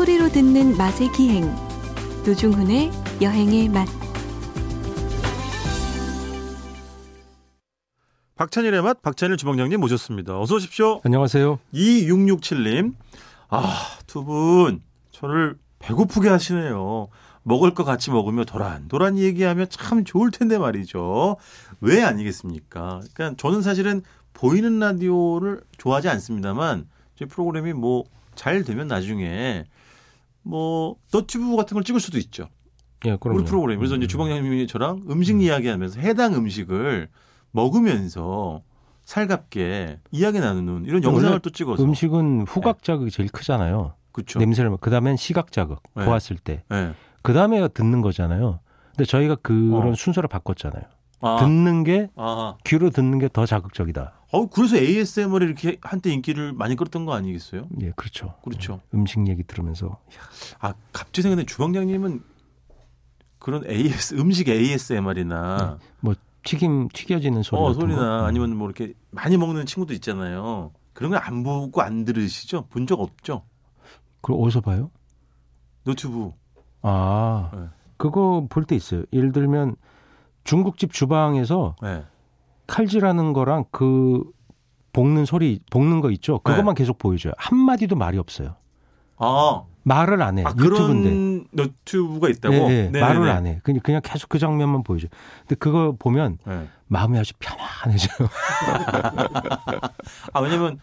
소리로 듣는 맛의 기행 노중훈의 여행의 맛 박찬일의 맛 박찬일 주방장님 모셨습니다. 어서 오십시오. 안녕하세요. 2667님. 아, 두 분 저를 배고프게 하시네요. 먹을 거 같이 먹으며 도란 도란 얘기하면 참 좋을 텐데 말이죠. 왜 아니겠습니까? 그러니까 저는 사실은 보이는 라디오를 좋아하지 않습니다만 제 프로그램이 뭐 잘 되면 나중에 뭐 너튜브 같은 걸 찍을 수도 있죠. 예, 그럼 우리 프로그램. 그래서 이제 주방장님이 저랑 음식 이야기하면서 해당 음식을 먹으면서 살갑게 이야기 나누는 이런 영상을 또 찍어서 음식은 후각 자극이 제일 크잖아요. 그렇죠. 냄새를 맡- 그다음엔 시각 자극 네. 보았을 때 네. 그 다음에 듣는 거잖아요. 근데 저희가 그런 어. 순서를 바꿨잖아요. 아, 듣는 게 아, 귀로 듣는 게 더 자극적이다. 어 그래서 ASMR이 이렇게 한때 인기를 많이 끌었던 거 아니겠어요? 예, 그렇죠. 그렇죠. 음식 얘기 들으면서 아 갑자기 생각나는 주방장님은 그런 AS 음식 ASMR이나 뭐 튀김 튀겨지는 소리 어 소리나 거. 음. 아니면 뭐 이렇게 많이 먹는 친구도 있잖아요. 그런 거안 보고 안 들으시죠? 본 적 없죠? 그걸 어디서 봐요? 노트북. 아, 네. 그거 볼 때 있어요. 예를 들면 중국집 주방에서 네. 칼질하는 거랑 그 볶는 소리, 볶는 거 있죠. 그것만 계속 보여줘요. 한 마디도 말이 없어요. 아, 말을 안 해. 아 네, 유튜브인데. 그런 노트북가 있다고? 예, 예, 네네네. 말을 안 해. 그냥 그냥 계속 그 장면만 보여줘. 근데 그거 보면 네. 마음이 아주 편안해져요. 아 왜냐면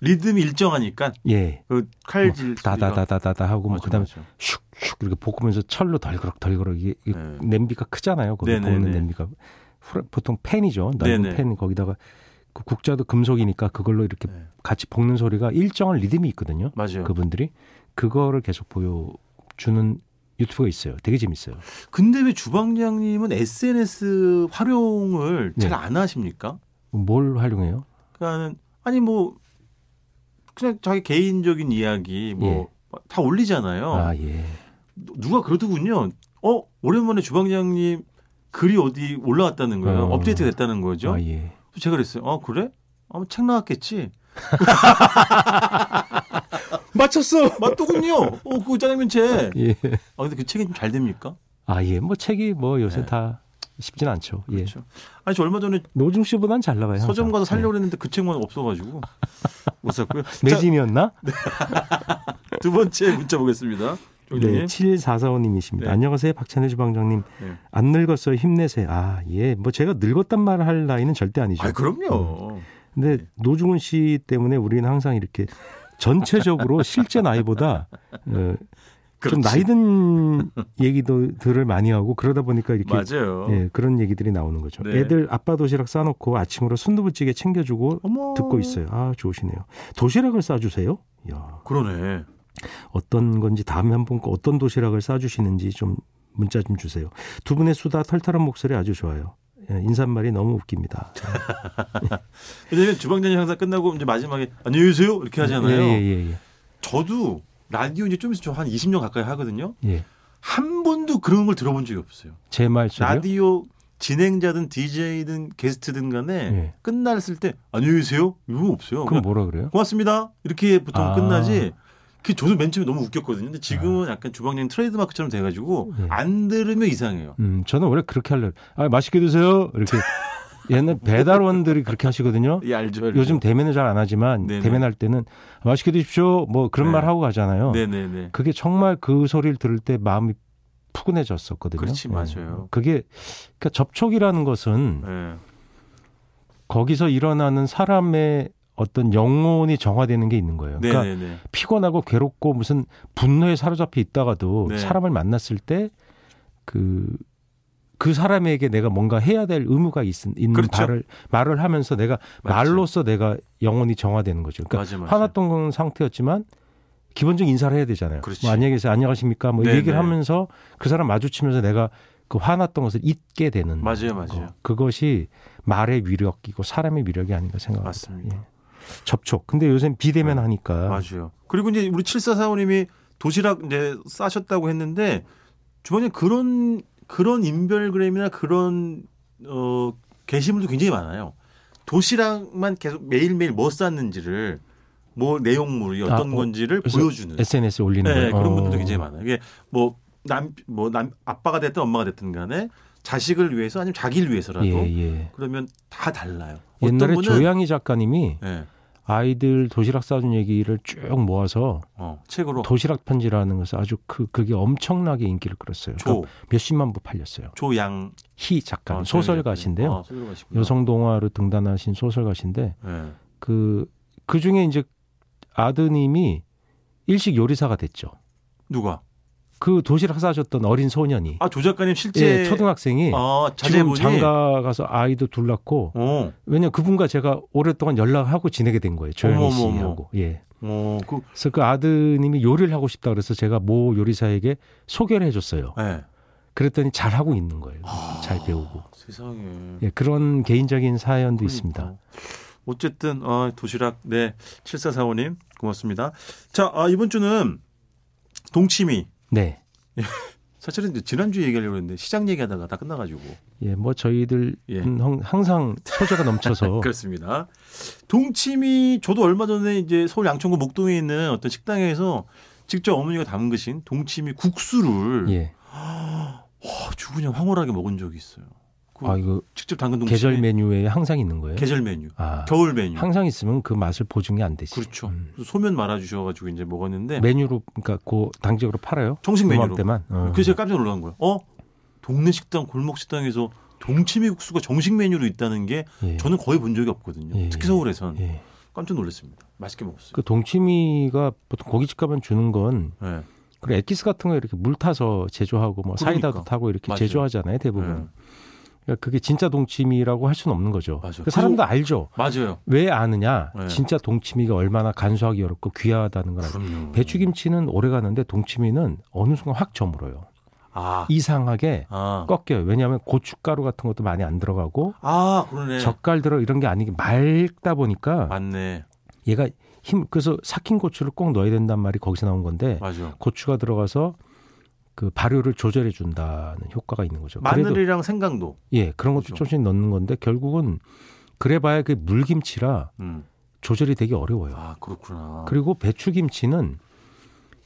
리듬이 일정하니까 예. 그 칼질 소리가- 다다다다다다 하고 뭐 맞아, 그다음에 맞아. 슉슉 이렇게 볶으면서 철로 덜그럭 덜그럭 이게, 네. 냄비가 크잖아요. 거기 네네네. 볶는 냄비가 보통 팬이죠. 넓은 네네. 팬 거기다가 그 국자도 금속이니까 그걸로 이렇게 네. 같이 볶는 소리가 일정한 리듬이 있거든요. 맞아요. 그분들이 그거를 계속 보여주는 유튜브가 있어요. 되게 재밌어요. 근데 왜 주방장님은 SNS 활용을 네. 잘안 하십니까? 뭘 활용해요? 그러니까는 아니 뭐 그냥 자기 개인적인 이야기 뭐다 올리잖아요. 예. 아 예. 누가 그러더군요. 어 오랜만에 주방장님 글이 어디 올라왔다는 거예요. 어. 업데이트 됐다는 거죠. 아 예. 제가 그랬어요. 아 그래? 아마 책 나왔겠지. 맞췄어. 맞더군요. 어, 그 짜장면 책. 예. 아, 근데 그 책이 좀 잘 됩니까? 아 예. 뭐 책이 뭐 요새 네. 다 쉽진 않죠. 예. 그렇죠. 아니, 저 얼마 전에 노중 씨보단 잘. 항상. 서점 가서 살려고 네. 했는데 그 책만 없어가지고 못 샀고요. 자, 매진이었나? 두 번째 문자 보겠습니다. 네, 종장님. 7445님이십니다. 네. 안녕하세요. 박찬일 주방장님. 네. 안 늙었어요. 힘내세요. 아, 예. 뭐 제가 늙었단 말을 할 나이는 절대 아니죠. 아, 그럼요. 근데 노중훈 씨 때문에 우리는 항상 이렇게 전체적으로 실제 나이보다 어, 좀 그렇지. 나이 든 얘기도 들을 많이 하고 그러다 보니까 이렇게 맞아요. 예, 그런 얘기들이 나오는 거죠. 네. 애들 아빠 도시락 싸놓고 아침으로 순두부찌개 챙겨주고 어머. 듣고 있어요. 아, 좋으시네요. 도시락을 싸주세요? 야 그러네. 어떤 건지 다음에 한번 꼭 어떤 도시락을 싸주시는지 좀 문자 좀 주세요. 두 분의 수다 털털한 목소리 아주 좋아요. 예, 인사말이 너무 웃깁니다. 왜냐면 주방장님 항상 끝나고 이제 마지막에 안녕히 계세요 이렇게 하잖아요. 예, 예, 예. 저도 라디오 이제 좀 있으면 한 20년 가까이 하거든요. 예. 한 번도 그런 걸 들어본 적이 없어요. 제 말처럼 라디오 진행자든 DJ든 게스트든 간에 예. 끝났을 때 안녕히 계세요 이거 없어요. 그럼 뭐라 그래요? 고맙습니다 이렇게 보통 아. 끝나지. 그 저도 맨 처음에 너무 웃겼거든요. 근데 지금은 약간 주방장님 트레이드마크처럼 돼가지고 예. 안 들으면 이상해요. 음, 저는 원래 그렇게 하려고. 아, 맛있게 드세요. 이렇게. 옛날 배달원들이 그렇게 하시거든요. 예, 알죠. 알죠. 요즘 대면은 잘안 하지만 네네. 대면할 때는 맛있게 드십시오. 뭐 그런 네. 말 하고 가잖아요. 네네네. 그게 정말 그 소리를 들을 때 마음이 푸근해졌었거든요. 그렇지, 예. 맞아요. 그게 그러니까 접촉이라는 것은 네. 거기서 일어나는 사람의 어떤 영혼이 정화되는 게 있는 거예요. 그러니까 네네네. 피곤하고 괴롭고 무슨 분노에 사로잡혀 있다가도 네. 사람을 만났을 때 그 그 사람에게 내가 뭔가 해야 될 의무가 있, 있는 그렇죠. 말을 말을 하면서 내가 맞죠. 말로써 내가 영혼이 정화되는 거죠. 그러니까 맞아, 맞아. 화났던 상태였지만 기본적인 인사를 해야 되잖아요. 그렇지. 뭐 안녕히 계세요. 안녕하십니까? 뭐 네, 얘기를 네. 하면서 그 사람 마주치면서 내가 그 화났던 것을 잊게 되는 맞아요, 맞아요. 거. 그것이 말의 위력이고 사람의 위력이 아닌가 생각합니다. 맞습니다. 예. 접촉. 근데 요새 비대면 네. 하니까 맞아요. 그리고 이제 우리 7445님이 도시락 이제 싸셨다고 했는데 주방님 그런 그런 인별그램이나 그런 어 게시물도 굉장히 많아요. 도시락만 계속 매일매일 뭐 쌌는지를 뭐 내용물이 어떤 아, 어, 건지를 보여주는 SNS에 올리는 네, 거예요. 그런 어. 분들도 굉장히 많아요. 이게 뭐 남 뭐 남 아빠가 됐든 엄마가 됐든 간에 자식을 위해서 아니면 자기를 위해서라도 예, 예. 그러면 다 달라요. 옛날에 조양희 작가님이 예. 아이들 도시락 싸준 얘기를 쭉 모아서 어, 책으로 도시락 편지라는 것을 아주 그 그게 엄청나게 인기를 끌었어요. 조 그러니까 몇십만 부 팔렸어요. 조양 희 작가 어, 님 소설가신데요. 아. 여성 동화로 등단하신 소설가신데 예. 그, 그 중에 이제 아드님이 일식 요리사가 됐죠. 누가? 그 도시락 싸줬던 어린 소년이. 아, 조 작가님 실제 예, 초등학생이 아, 지금 장가 가서 아이도 둘 낳고 어. 왜냐 그분과 제가 오랫동안 연락하고 지내게 된 거예요. 어머머머. 씨하고. 예. 어, 그 그래서 그 아드님이 요리를 하고 싶다 그래서 제가 모 요리사에게 소개를 해줬어요. 예. 그랬더니 잘 하고 있는 거예요. 아. 잘 배우고. 세상에. 예, 그런 개인적인 사연도 그러니까. 있습니다. 어쨌든 어, 도시락 네 7445님 고맙습니다. 자 아, 이번 주는 동치미 네. 사실은 이제 지난주 얘기하려고 했는데 시장 얘기하다가 다 끝나가지고 예, 뭐 저희들은 예. 항- 항상 소재가 넘쳐서 그렇습니다. 동치미 저도 얼마 전에 이제 서울 양천구 목동에 있는 어떤 식당에서 직접 어머니가 담그신 동치미 국수를 예. 와, 아주 그냥 황홀하게 먹은 적이 있어요. 그 아 이거 직접 담근 동치미 계절 메뉴에 항상 있는 거예요. 계절 메뉴 아, 겨울 메뉴 항상 있으면 그 맛을 보증이 안 되지. 그렇죠. 음. 소면 말아 주셔 가지고 이제 먹었는데 메뉴로 그러니까 그 당직으로 팔아요. 정식 메뉴로 그맘때만. 어. 그래서 제가 깜짝 놀란 거예요. 어? 동네 식당, 골목 식당에서 동치미 국수가 정식 메뉴로 있다는 게 예. 저는 거의 본 적이 없거든요. 예, 특히 예. 서울에선 예. 깜짝 놀랐습니다. 맛있게 먹었어요. 그 동치미가 보통 고깃집 가면 주는 건 네. 그리고 엑기스 같은 거 이렇게 물 타서 제조하고 뭐 사이다도 그러니까. 타고 이렇게 맞아요. 제조하잖아요 대부분. 네. 그러니까 그게 진짜 동치미라고 할 수는 없는 거죠. 그 사람도 알죠. 맞아요. 왜 아느냐? 네. 진짜 동치미가 얼마나 간소하기 어렵고 귀하다는 걸 알죠. 배추김치는 오래 가는데 동치미는 어느 순간 확 저물어요. 아, 이상하게 아, 꺾여요. 왜냐하면 고춧가루 같은 것도 많이 안 들어가고 아. 젓갈 들어 이런 게 아니게 맑다 보니까 맞네. 얘가 힘 그래서 삭힌 고추를 꼭 넣어야 된단 말이 거기서 나온 건데 맞아. 고추가 들어가서 그 발효를 조절해 준다는 효과가 있는 거죠. 마늘이랑 생강도. 예 그런 것도 그죠. 조금씩 넣는 건데 결국은 그래봐야 그 물김치라 음. 조절이 되게 어려워요. 아, 그렇구나. 그리고 배추김치는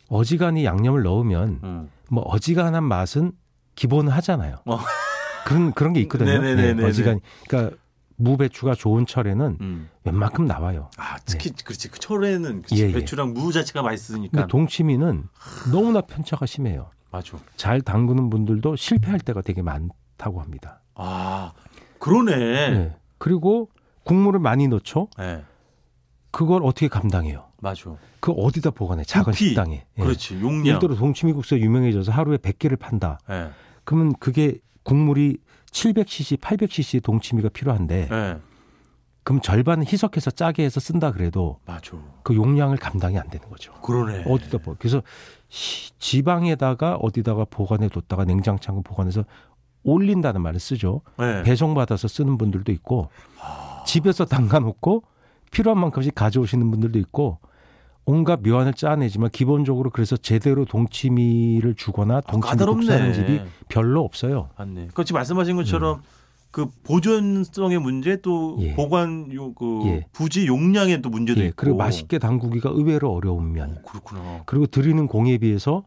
어지간히 양념을 넣으면 음. 뭐 어지간한 맛은 기본 하잖아요. 어. 그런 그런 게 있거든요. 네네네네네. 네, 어지간히 그러니까 무배추가 좋은 철에는 음. 웬만큼 나와요. 아, 특히 그렇지. 그 철에는. 예, 예. 배추랑 무 자체가 맛있으니까. 동치미는 너무나 편차가 심해요. 맞아. 잘 담그는 분들도 실패할 때가 되게 많다고 합니다. 아, 그러네. 네. 그리고 국물을 많이 넣죠. 네. 그걸 어떻게 감당해요? 맞아. 그 어디다 보관해? 작은 부피. 식당에. 예. 그렇지. 용량. 예를 들어 동치미국수가 유명해져서 하루에 100개를 판다. 예. 그러면 그게 국물이 700cc, 800cc 동치미가 필요한데 예. 그럼 절반은 희석해서 짜게 해서 쓴다 그래도 맞아. 그 용량을 감당이 안 되는 거죠. 그러네. 어디다 보 그래서 시- 지방에다가 어디다가 보관해 뒀다가 냉장창고 보관해서 올린다는 말을 쓰죠. 예. 배송받아서 쓰는 분들도 있고 집에서 담가 놓고 필요한 만큼씩 가져오시는 분들도 있고 온갖 묘안을 짜내지만 기본적으로 그래서 제대로 동치미를 주거나 동치미 국수 하는 집이 별로 없어요. 맞네. 그 지금 말씀하신 것처럼 그 보존성의 문제 또 음. 예. 보관 요그 예. 부지 용량의 또 문제도 예, 있고. 그리고 맛있게 담그기가 의외로 어려운 면. 어, 그렇구나. 그리고 드리는 공에 비해서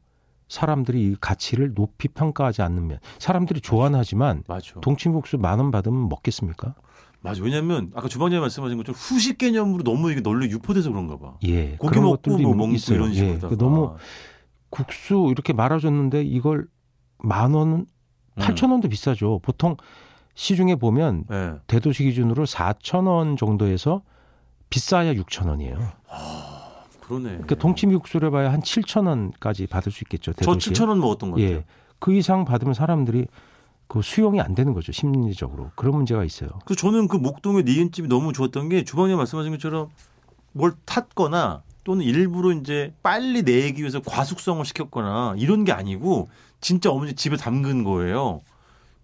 사람들이 이 가치를 높이 평가하지 않는 면. 사람들이 좋아는 하지만 맞아. 동치미국수 만 원 받으면 먹겠습니까? 맞아. 왜냐면 아까 주방장님 말씀하신 것처럼 후식 개념으로 너무 이게 널리 유포돼서 그런가 봐. 예. 고기 먹고 뭐 있- 먹고 있어요. 이런 예. 식으로. 그 너무 국수 이렇게 말아줬는데 이걸 만 원은 음. 8천 원도 비싸죠. 보통 시중에 보면 예. 대도시 기준으로 4천 원 정도에서 비싸야 6천 원이에요. 그러네. 그러니까 동치미 국수를 봐야 한 7천 원까지 받을 수 있겠죠. 저 대도시에. 7천 원 먹었던 것 같아요. 예. 그 이상 받으면 사람들이 그 수용이 안 되는 거죠. 심리적으로. 그런 문제가 있어요. 그 저는 그 목동의 니은집이 너무 좋았던 게 주방장님 말씀하신 것처럼 뭘 탔거나 또는 일부러 이제 빨리 내기 위해서 과숙성을 시켰거나 이런 게 아니고 진짜 어머니 집에 담근 거예요.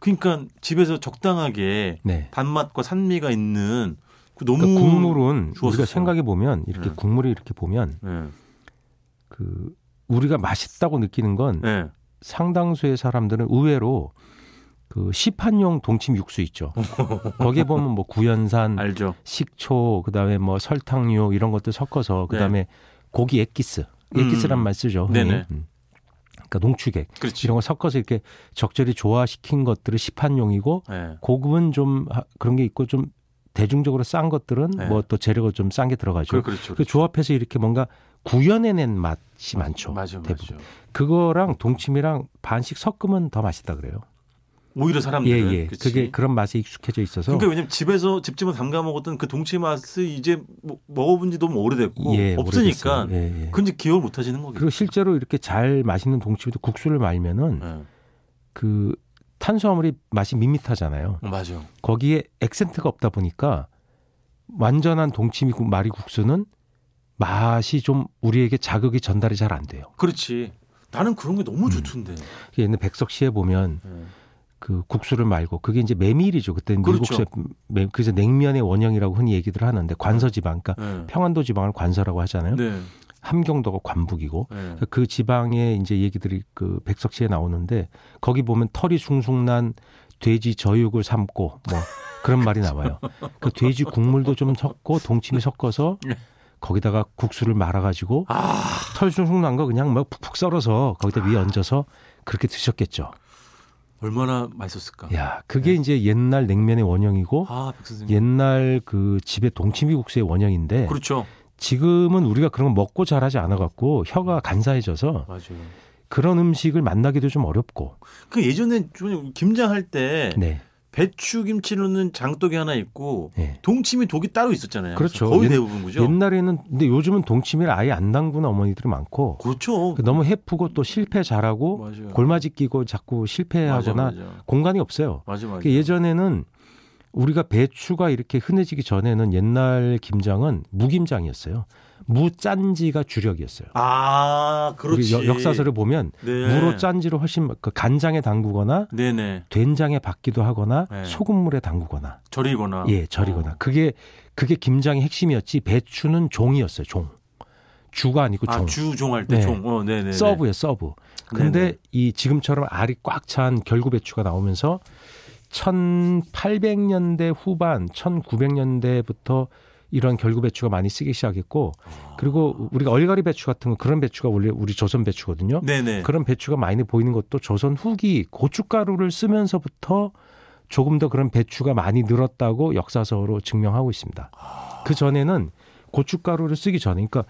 그러니까 집에서 적당하게 네. 단맛과 산미가 있는 그 너무 그러니까 국물은 좋았었어요. 우리가 생각해 보면 이렇게 네. 국물이 이렇게 보면 네. 그 우리가 맛있다고 느끼는 건 네. 상당수의 사람들은 의외로 그 시판용 동치미 육수 있죠. 거기에 보면 뭐 구연산, 알죠. 식초, 그다음에 뭐 설탕류 이런 것들 섞어서 그다음에 고기 액기스, 액기스란 네. 음. 말 쓰죠. 네네. 음. 그러니까 농축액 그렇지. 이런 거 섞어서 이렇게 적절히 조화시킨 것들을 시판용이고 네. 고급은 좀 하- 그런 게 있고 좀 대중적으로 싼 것들은 네. 뭐또 재료가 좀 싼 게 들어가죠. 그, 그렇죠. 그 조합해서 이렇게 뭔가 구현해낸 맛이 많죠. 맞아, 대부분. 맞아. 그거랑 동치미랑 반씩 섞으면 더 맛있다 그래요. 오히려 예, 사람들은 예. 그치? 그게 그런 맛에 익숙해져 있어서 그러니까 왜냐면 집에서 집집에 담가 먹었던 그 동치 맛을 이제 뭐 먹어본 지 너무 오래됐고 예, 없으니까. 예, 예. 그 이제 기억을 못 하시는 거겠죠. 그리고 실제로 이렇게 잘 맛있는 동치미도 국수를 말면은 예. 그 탄수화물이 맛이 밋밋하잖아요. 어, 맞아. 거기에 액센트가 없다 보니까 완전한 동치미 국- 마리 국수는 맛이 좀 우리에게 자극이 전달이 잘 안 돼요. 그렇지. 나는 그런 게 너무 좋던데. 옛날 백석 시에 보면 예. 그 국수를 말고 그게 이제 메밀이죠. 그때는 그렇죠. 미국식 메- 그래서 냉면의 원형이라고 흔히 얘기들 하는데 관서 지방, 그러니까 예. 평안도 지방을 관서라고 하잖아요. 네. 함경도가 관북이고 예. 그 지방의 이제 얘기들이 그 백석시에 나오는데 거기 보면 털이 숭숭난 돼지 저육을 삶고 뭐 그런 말이 나와요. 그 돼지 국물도 좀 섞고 동치미 섞어서 예. 거기다가 국수를 말아가지고 아, 털 숭숭난 거 그냥 막 푹푹 썰어서 거기다 위에 얹어서 그렇게 드셨겠죠. 얼마나 맛있었을까. 야, 그게 이제 옛날 냉면의 원형이고 아. 옛날 그 집에 동치미 국수의 원형인데 그렇죠. 지금은 우리가 그런 거 먹고 자라지 않아 갖고 혀가 간사해져서 맞아요. 그런 음식을 만나기도 좀 어렵고. 그 예전에 좀 김장 할 때 네. 배추 김치 넣는 장독이 하나 있고 네. 동치미 독이 따로 있었잖아요. 그렇죠. 거의 옛- 대부분 그죠? 옛날에는 근데 요즘은 동치미를 아예 안 담그는 어머니들이 많고 그렇죠. 너무 해프고 또 실패 잘하고 맞아요. 골마지 끼고 자꾸 실패하거나 맞아, 맞아. 공간이 없어요. 맞아, 맞아. 그 예전에는 우리가 배추가 이렇게 흔해지기 전에는 옛날 김장은 무김장이었어요. 무짠지가 주력이었어요. 아, 그렇지. 여- 역사서를 보면 네. 무로 짠지로 훨씬 그 간장에 담그거나 네네. 된장에 받기도 하거나 네. 소금물에 담그거나 절이거나. 예 절이거나 어. 그게 그게 김장의 핵심이었지 배추는 종이었어요 종 주가 아니고 종 아, 주종할 때 네. 종. 어, 네네. sub예요 sub 근데 네네. 이 지금처럼 알이 꽉 찬 결구 배추가 나오면서 1800년대 후반 1900년대부터 이런 결구 배추가 많이 쓰기 시작했고 그리고 우리가 얼갈이 배추 같은 거 그런 배추가 원래 우리 조선 배추거든요. 네네. 그런 배추가 많이 보이는 것도 조선 후기 고춧가루를 쓰면서부터 조금 더 그런 배추가 많이 늘었다고 역사서로 증명하고 있습니다. 그 전에는 고춧가루를 쓰기 전에, 그러니까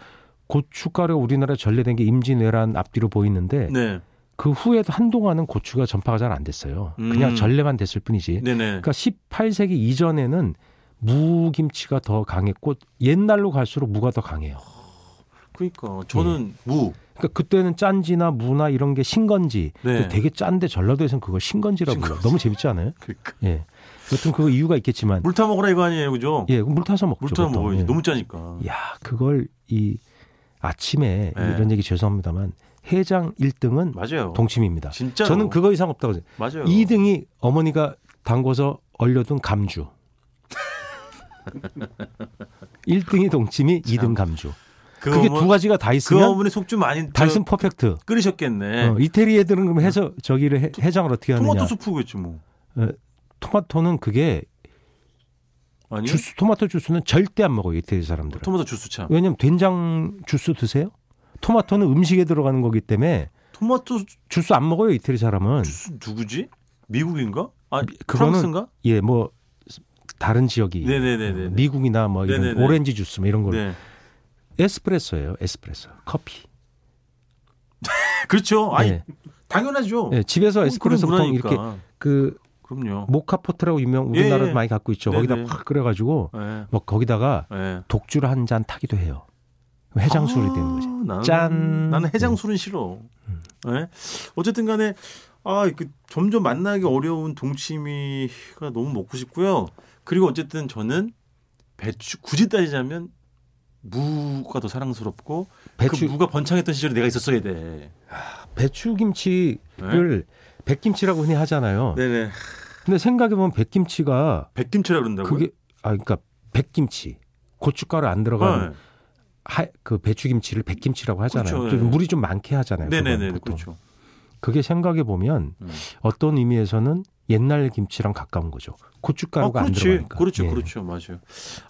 고춧가루가 우리나라에 전래된 게 임진왜란 앞뒤로 보이는데 네. 그 후에도 한동안은 고추가 전파가 잘 안 됐어요. 그냥 음. 전래만 됐을 뿐이지. 네네. 그러니까 18세기 이전에는 무김치가 더 강했고 옛날로 갈수록 무가 더 강해요. 그러니까 저는 무. 그러니까 그때는 짠지나 무나 이런 게 신건지 네. 되게 짠데 전라도에서는 그걸 신건지라고 불러요. 너무 재밌지 않아요? 그러니까. 예. 여튼 그 이유가 있겠지만 물 타 먹으라 이거 아니에요, 그죠? 예, 물 타서 먹죠. 물 타서 보통. 먹어야지. 예. 너무 짜니까. 야, 그걸 이 아침에 네. 이런 얘기 죄송합니다만 해장 1등은 맞아요. 동치미입니다. 진짜. 저는 그거 이상 없다고 생각해요. 맞아요. 2등이 어머니가 담궈서 얼려둔 감주. 1등이 동치미, 2등 감주. 그 그게 어머- 두 가지가 다그 있으면 어머니 속주 많이 있으면 퍼펙트. 끓이셨겠네. 어, 이태리 애들은 그럼 해서 저기를 해, 해장을 어떻게 하느냐? 토마토 수프겠지 뭐. 토마토는 그게 아니? 주스 토마토 주스는 절대 안 먹어요 이태리 사람들은. 토마토 주스차. 왜냐면 된장 주스 드세요? 토마토는 음식에 들어가는 거기 때문에 토마토 주스 안 먹어요 이태리 사람은. 주스 누구지? 미국인가? 아, 그거는 프랑스인가? 예, 뭐 다른 지역이 네네네네. 미국이나 뭐 이런 네네네. 오렌지 주스 뭐 이런 걸 네. 에스프레소예요 에스프레소 커피. 그렇죠. 아니, 예. 당연하죠. 예, 집에서 에스프레소 보통 문화니까. 이렇게 그 그럼요. 모카포트라고 유명 우리나라도 예, 예. 많이 갖고 있죠. 네네. 거기다 팍 끓여가지고 예. 뭐 거기다가 예. 독주를 한 잔 타기도 해요. 해장술이 되는. 아, 나는, 짠. 음. 나는 해장술은 싫어. 예? 어쨌든 간에 아, 그 점점 만나기 어려운 동치미가 너무 먹고 싶고요. 그리고 어쨌든 저는 배추 굳이 따지자면 무가 더 사랑스럽고 배추 그 무가 번창했던 시절에 내가 있었어야 돼. 배추 김치를 백김치라고 흔히 하잖아요. 네네. 근데 생각해 보면 백김치가 백김치라 그런다고요? 그게 아 그러니까 백김치 고춧가루 안 들어간 네. 하, 그 배추 김치를 백김치라고 하잖아요. 그렇죠, 좀 네. 물이 좀 많게 하잖아요. 네네네. 그렇죠. 그게 생각해 보면 음. 어떤 의미에서는 옛날 김치랑 가까운 거죠. 고춧가루가 아, 안. 들어가니까. 그렇죠, 예. 그렇죠, 맞아요.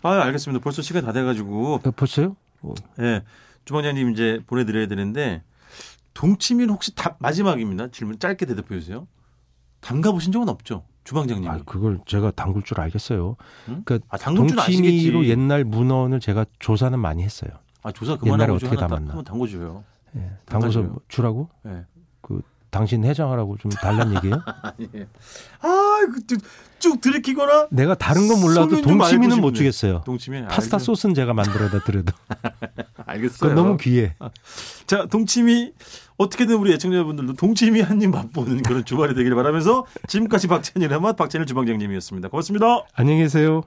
아, 알겠습니다. 벌써 시간 다 돼가지고 어, 벌써요? 어, 예, 주방장님 이제 보내드려야 되는데 동치미는 혹시 다, 마지막입니다. 질문 짧게 대답해 주세요. 담가 보신 적은 없죠, 주방장님. 아, 그걸 제가 담글 줄 알겠어요. 응? 그러니까 아, 동치미로 아시겠지. 옛날 문헌을 제가 조사는 많이 했어요. 아, 조사 옛날에 그만하고 좀 어떻게 담았나. 한번 담궈 줘요. 예, 담궈서 주라고? 예. 당신 해장하라고 좀 달란 얘기예요? 아니, 아, 그, 쭉, 쭉 들이키거나 내가 다른 건 몰라도 동치미는 못. 주겠어요. 동치미 파스타 알겠- 소스는 제가 만들어다 드려도 알겠어요. 너무 귀해. 자, 동치미 어떻게든 우리 애청자분들도 동치미 한 입 맛보는 그런 주말이 되길 바라면서 지금까지 박찬일의 맛 박찬일 주방장님이었습니다. 고맙습니다. 안녕히 계세요.